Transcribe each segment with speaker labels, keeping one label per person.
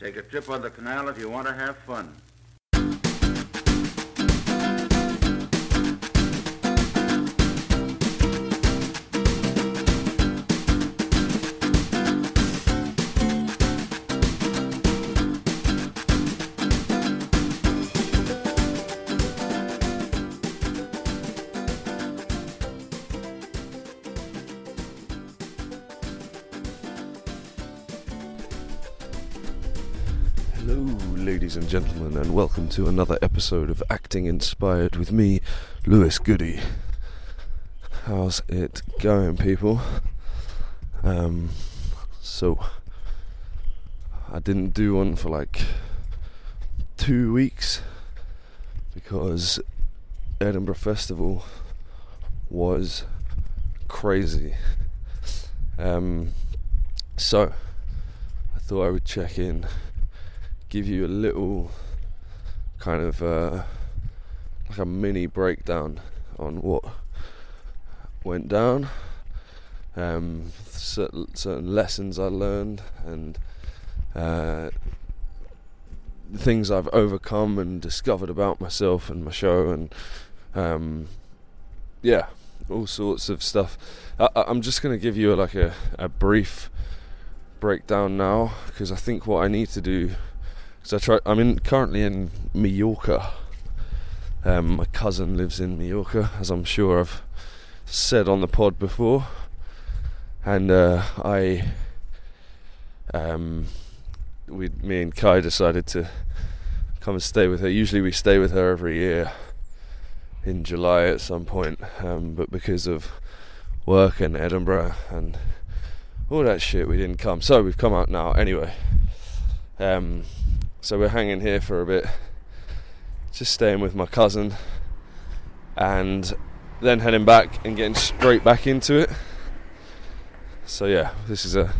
Speaker 1: Take a trip on the canal if you want to have fun.
Speaker 2: Gentlemen, and welcome to another episode of Acting Inspired with me, Lewis Goody. How's it going, people? Um, so, I didn't do one for like two weeks because Edinburgh Festival was crazy. Um, so, I thought I would check in give you a little kind of uh, like a mini breakdown on what went down, um, certain, lessons I learned, and uh, things I've overcome and discovered about myself and my show, and um, yeah, all sorts of stuff. I, I'm just going to give you like a, a brief breakdown now because I think what I need to do so I try. I'm in currently in Mallorca. Um, my cousin lives in Mallorca, as I'm sure I've said on the pod before, and uh, I, um, we, me and Kai decided to come and stay with her. Usually we stay with her every year in July at some point, um, but because of work in Edinburgh and all that shit, we didn't come. So we've come out now anyway. Um, so we're hanging here for a bit, just staying with my cousin, and then heading back and getting straight back into it. So yeah, this is a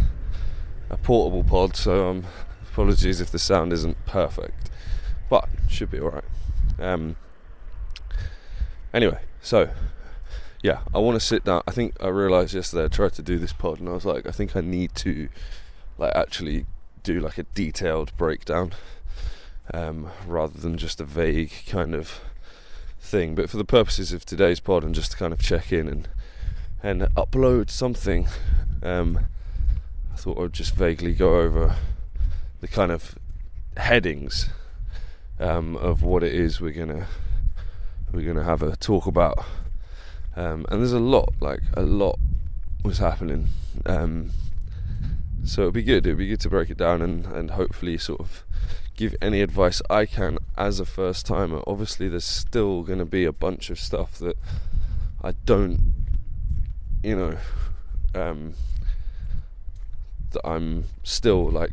Speaker 2: a portable pod, so um, apologies if the sound isn't perfect, but should be alright. Um, anyway, so yeah, I want to sit down. I think I realised yesterday I tried to do this pod, and I was like, I think I need to like actually do like a detailed breakdown um, rather than just a vague kind of thing. But for the purposes of today's pod and just to kind of check in and and upload something, um, I thought I'd just vaguely go over the kind of headings um, of what it is we're gonna we're gonna have a talk about. Um, and there's a lot, like a lot was happening. Um, so it'd be good. It'd be good to break it down and, and hopefully sort of give any advice I can as a first timer. Obviously, there's still going to be a bunch of stuff that I don't, you know, um, that I'm still like,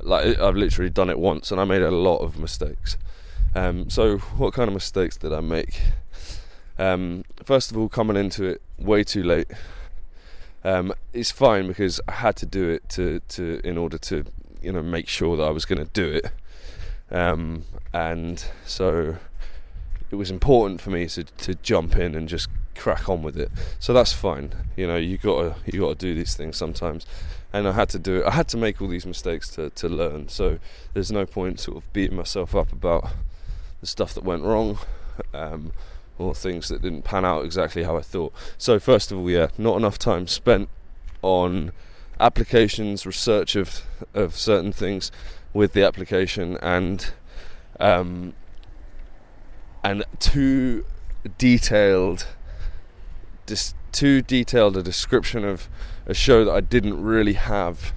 Speaker 2: like I've literally done it once and I made a lot of mistakes. Um, so, what kind of mistakes did I make? Um, first of all, coming into it way too late. Um, it's fine because I had to do it to, to in order to you know make sure that I was going to do it, um, and so it was important for me to to jump in and just crack on with it. So that's fine. You know, you gotta you gotta do these things sometimes, and I had to do it. I had to make all these mistakes to to learn. So there's no point sort of beating myself up about the stuff that went wrong. Um, or things that didn't pan out exactly how I thought. So, first of all, yeah, not enough time spent on applications, research of of certain things with the application, and um, and too detailed, dis- too detailed a description of a show that I didn't really have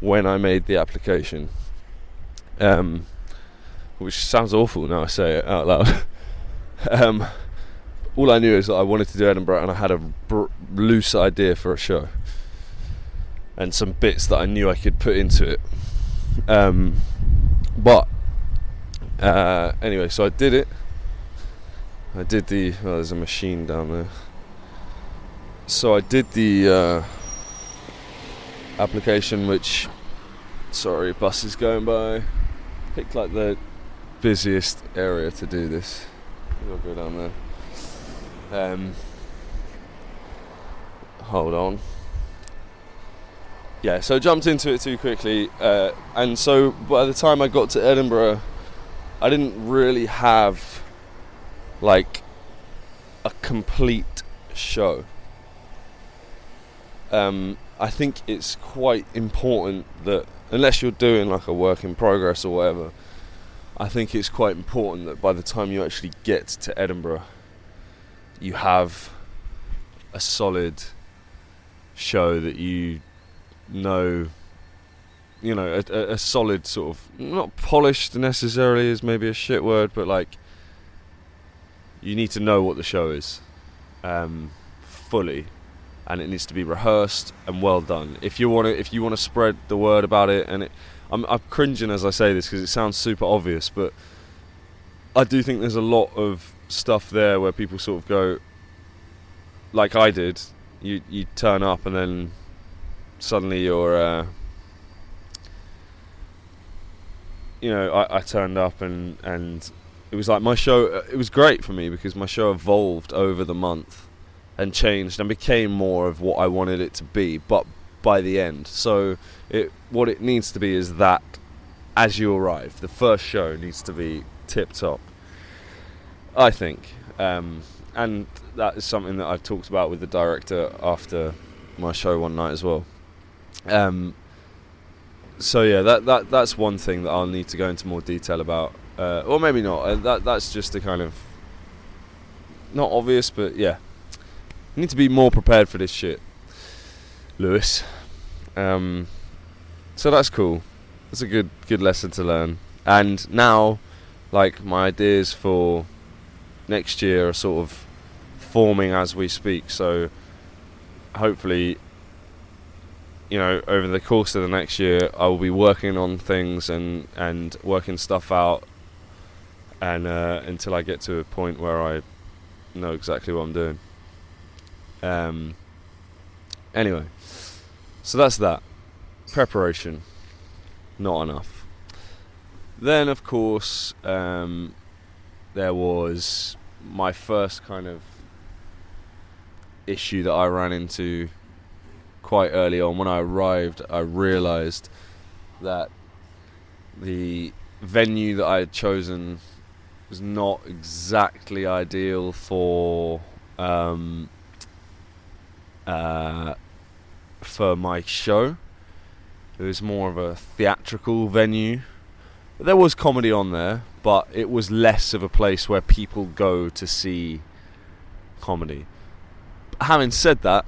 Speaker 2: when I made the application. Um, which sounds awful now I say it out loud. um, all I knew is that I wanted to do Edinburgh, and I had a br- loose idea for a show, and some bits that I knew I could put into it. Um, but uh, anyway, so I did it. I did the. Oh, there's a machine down there. So I did the uh, application, which. Sorry, bus is going by. Picked like the busiest area to do this. I'll go down there. Um, hold on. Yeah, so jumped into it too quickly, uh, and so by the time I got to Edinburgh, I didn't really have like a complete show. Um, I think it's quite important that unless you're doing like a work in progress or whatever, I think it's quite important that by the time you actually get to Edinburgh, you have a solid show that you know you know a, a, a, solid sort of not polished necessarily is maybe a shit word but like you need to know what the show is um, fully and it needs to be rehearsed and well done. If you want to if you want to spread the word about it and it, I'm, I'm cringing as I say this because it sounds super obvious but I do think there's a lot of stuff there where people sort of go like I did you you turn up and then suddenly you're, uh, you know, I, I, turned up and and it was like my show. Uh, it was great for me because my show evolved over the month and changed and became more of what I wanted it to be. But by the end, so it what it needs to be is that as you arrive, the first show needs to be tip top. I think, um, and that is something that I've talked about with the director after my show one night as well. Um, so yeah, that that that's one thing that I'll need to go into more detail about, uh, or maybe not. Uh, that that's just a kind of not obvious, but yeah, you need to be more prepared for this shit, Lewis. Um, so that's cool. That's a good good lesson to learn. And now, like my ideas for next year are sort of forming as we speak. So hopefully you know, over the course of the next year, I will be working on things and and working stuff out, and uh, until I get to a point where I know exactly what I'm doing. Um. Anyway, so that's that preparation. Not enough. Then, of course, um, there was my first kind of issue that I ran into quite early on. When I arrived, I realised that the venue that I had chosen was not exactly ideal for um, uh, for my show. It was more of a theatrical venue. There was comedy on there, but it was less of a place where people go to see comedy. Having said that,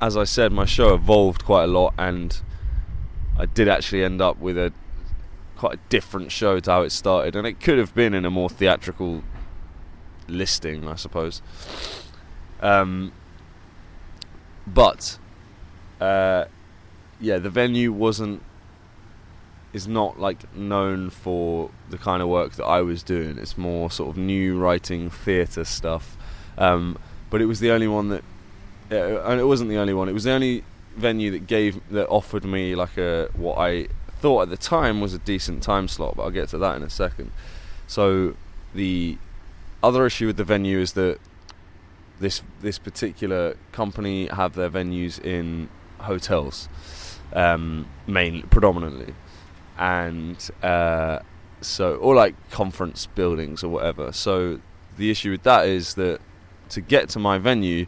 Speaker 2: as I said, my show evolved quite a lot, and I did actually end up with a quite a different show to how it started, and it could have been in a more theatrical listing, I suppose. Um, but uh, yeah, the venue wasn't is not like known for the kind of work that I was doing. It's more sort of new writing theatre stuff. Um, but it was the only one that yeah, and it wasn't the only one. It was the only venue that gave that offered me like a what I thought at the time was a decent time slot, but I'll get to that in a second. So the other issue with the venue is that this this particular company have their venues in hotels, um, mainly predominantly, and uh, so or like conference buildings or whatever. So the issue with that is that to get to my venue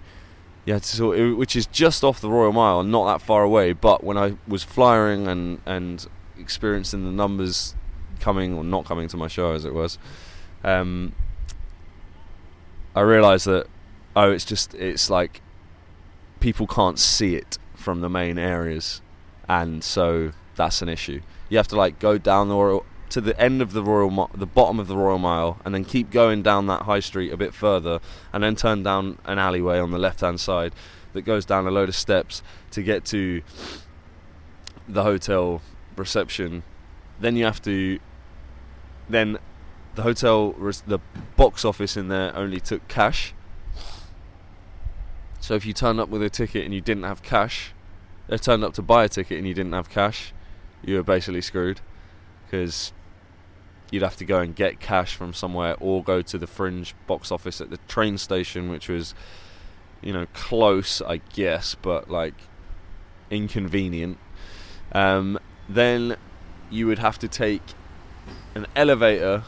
Speaker 2: yeah, so which is just off the Royal Mile, not that far away. But when I was flying and and experiencing the numbers coming or not coming to my show, as it was, um, I realised that oh, it's just it's like people can't see it from the main areas, and so that's an issue. You have to like go down the Royal to the end of the Royal, the bottom of the Royal Mile, and then keep going down that high street a bit further, and then turn down an alleyway on the left-hand side that goes down a load of steps to get to the hotel reception. Then you have to, then the hotel, the box office in there only took cash. So if you turned up with a ticket and you didn't have cash, they turned up to buy a ticket and you didn't have cash, you were basically screwed because you'd have to go and get cash from somewhere or go to the fringe box office at the train station, which was, you know, close, I guess, but like inconvenient. Um, then you would have to take an elevator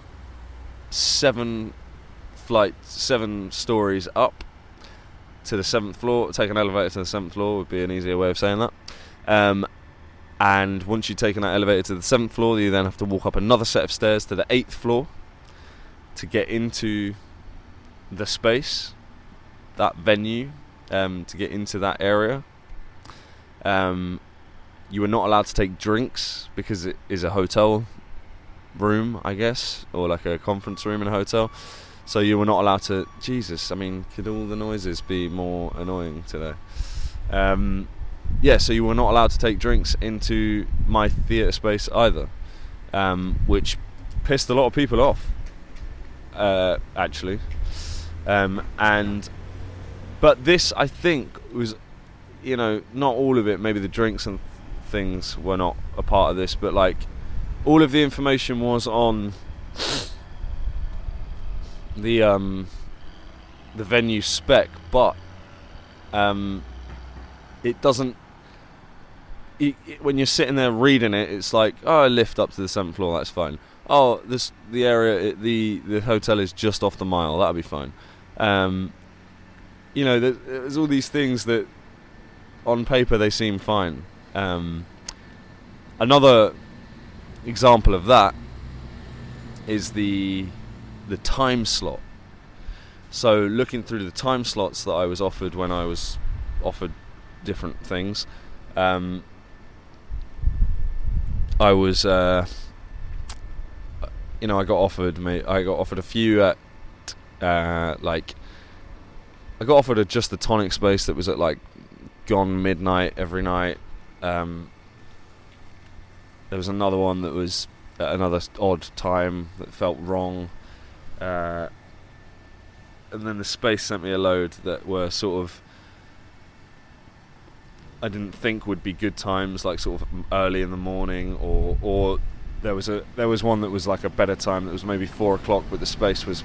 Speaker 2: seven flights, seven stories up to the seventh floor. Take an elevator to the seventh floor would be an easier way of saying that. Um, and once you've taken that elevator to the seventh floor, you then have to walk up another set of stairs to the eighth floor to get into the space, that venue, um, to get into that area. Um, you were not allowed to take drinks because it is a hotel room, I guess, or like a conference room in a hotel. So you were not allowed to. Jesus, I mean, could all the noises be more annoying today? Um, yeah, so you were not allowed to take drinks into my theatre space either, um, which pissed a lot of people off. Uh, actually, um, and but this I think was, you know, not all of it. Maybe the drinks and things were not a part of this, but like all of the information was on the um, the venue spec, but um, it doesn't. When you're sitting there reading it, it's like, oh, I lift up to the seventh floor, that's fine. Oh, this the area, the the hotel is just off the mile, that'll be fine. Um, you know, there's all these things that on paper they seem fine. Um, another example of that is the the time slot. So looking through the time slots that I was offered when I was offered different things, um, I was, uh, you know, I got offered me, I got offered a few at, uh, like, I got offered a just the tonic space that was at like gone midnight every night. Um, there was another one that was at another odd time that felt wrong. Uh, and then the space sent me a load that were sort of I didn't think would be good times, like sort of early in the morning, or or there was a there was one that was like a better time that was maybe four o'clock, but the space was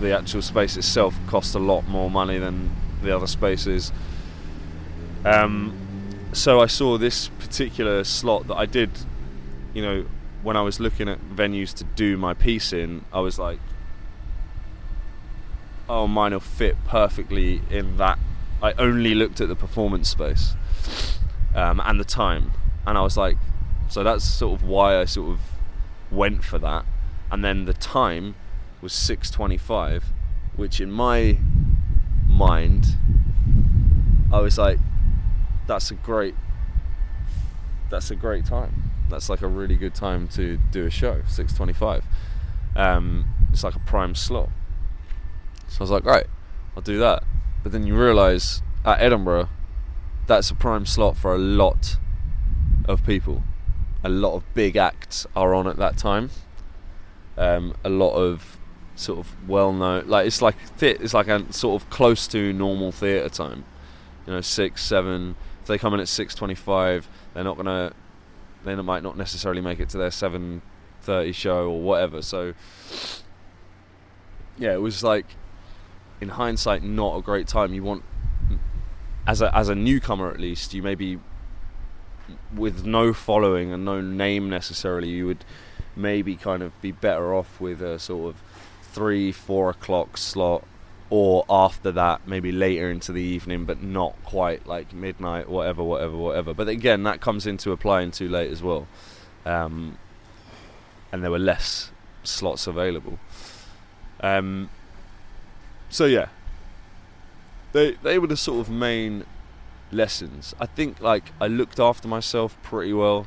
Speaker 2: the actual space itself cost a lot more money than the other spaces. Um, so I saw this particular slot that I did, you know, when I was looking at venues to do my piece in, I was like, oh, mine will fit perfectly in that. I only looked at the performance space um, and the time, and I was like, so that's sort of why I sort of went for that. And then the time was 6:25, which in my mind, I was like, that's a great, that's a great time. That's like a really good time to do a show. 6:25. Um, it's like a prime slot. So I was like, right, I'll do that. But then you realise at Edinburgh, that's a prime slot for a lot of people. A lot of big acts are on at that time. Um, a lot of sort of well known, like it's like it's like a sort of close to normal theatre time. You know, six, seven. If they come in at six twenty-five, they're not gonna. They might not necessarily make it to their seven thirty show or whatever. So yeah, it was like in hindsight not a great time. You want as a as a newcomer at least, you maybe with no following and no name necessarily, you would maybe kind of be better off with a sort of three, four o'clock slot, or after that, maybe later into the evening, but not quite like midnight, whatever, whatever, whatever. But again, that comes into applying too late as well, um, and there were less slots available. Um, so yeah, they they were the sort of main lessons. I think like I looked after myself pretty well.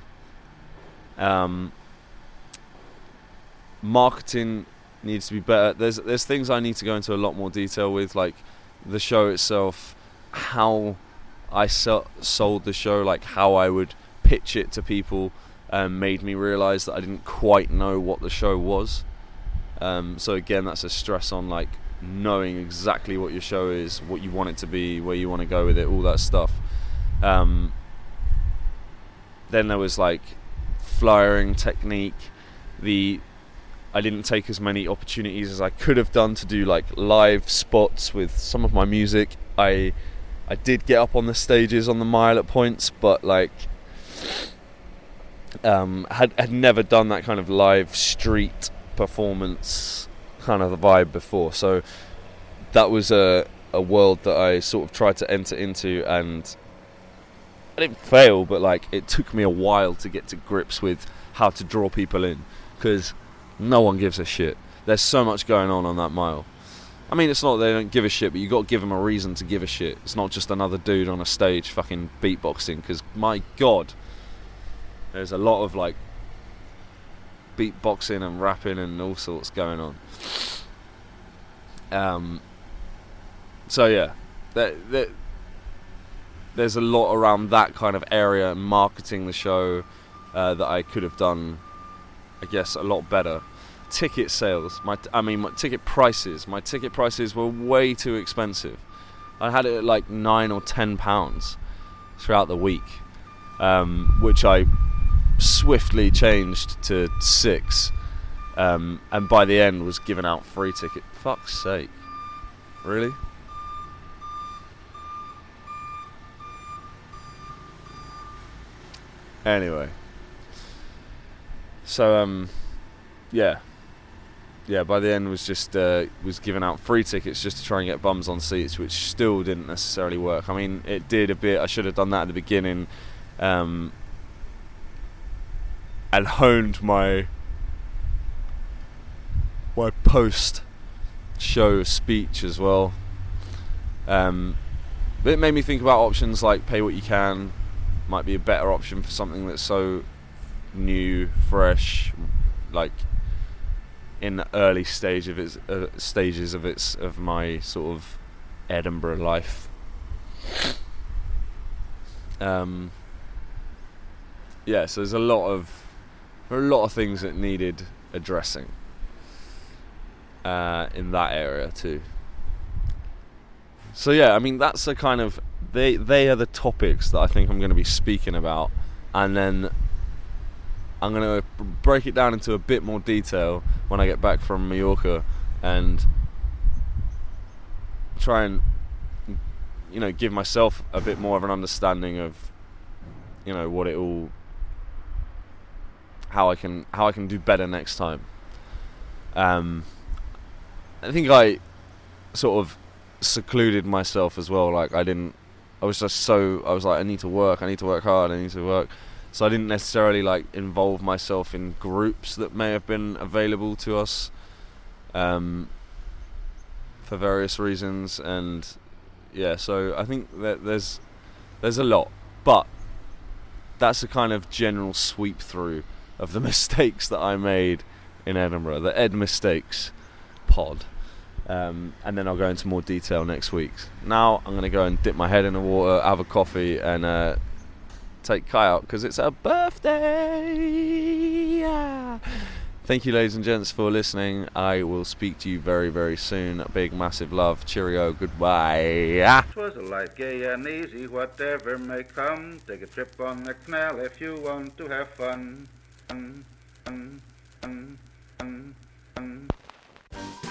Speaker 2: Um, marketing needs to be better. There's there's things I need to go into a lot more detail with, like the show itself, how I sold the show, like how I would pitch it to people, um, made me realise that I didn't quite know what the show was. Um, so again, that's a stress on like knowing exactly what your show is, what you want it to be, where you want to go with it, all that stuff. Um, then there was like flyering technique. The I didn't take as many opportunities as I could have done to do like live spots with some of my music. I I did get up on the stages on the mile at points, but like Um, had had never done that kind of live street performance kind of the vibe before, so that was a a world that I sort of tried to enter into, and I didn't fail, but like it took me a while to get to grips with how to draw people in because no one gives a shit. There's so much going on on that mile. I mean, it's not they don't give a shit, but you got to give them a reason to give a shit. It's not just another dude on a stage fucking beatboxing. Because my god, there's a lot of like beatboxing and rapping and all sorts going on. Um. So yeah, there, there, there's a lot around that kind of area, marketing the show uh, that I could have done, I guess, a lot better ticket sales, my I mean my ticket prices, my ticket prices were way too expensive. I had it at like nine or ten pounds throughout the week, um, which I swiftly changed to six, um, and by the end was given out free ticket. Fuck's sake, really? Anyway, so um, yeah, yeah, by the end was just uh, was giving out free tickets just to try and get bums on seats, which still didn't necessarily work. I mean, it did a bit. I should have done that at the beginning, um, and honed my my post show speech as well. Um, but it made me think about options like pay what you can might be a better option for something that's so new, fresh, like in the early stage of its uh, stages of its of my sort of Edinburgh life. Um, yeah, so there's a lot of there are a lot of things that needed addressing uh, in that area too. So yeah, I mean that's the kind of they they are the topics that I think I'm going to be speaking about, and then I'm going to break it down into a bit more detail when I get back from Mallorca and try and you know give myself a bit more of an understanding of you know what it all how I can how I can do better next time. Um, I think I sort of secluded myself as well. Like I didn't. I was just so. I was like, I need to work. I need to work hard. I need to work so I didn't necessarily like involve myself in groups that may have been available to us um, for various reasons, and yeah, so I think that there's there's a lot, but that's a kind of general sweep through of the mistakes that I made in Edinburgh, the Ed mistakes pod. Um, and then I'll go into more detail next week. Now I'm going to go and dip my head in the water, have a coffee, and uh, take Kai out because it's her birthday. Yeah. Thank you, ladies and gents, for listening. I will speak to you very, very soon. Big, massive love. Cheerio. Goodbye.
Speaker 1: Twas a life gay and easy, whatever may come. Take a trip on the canal if you want to have fun. Thank you.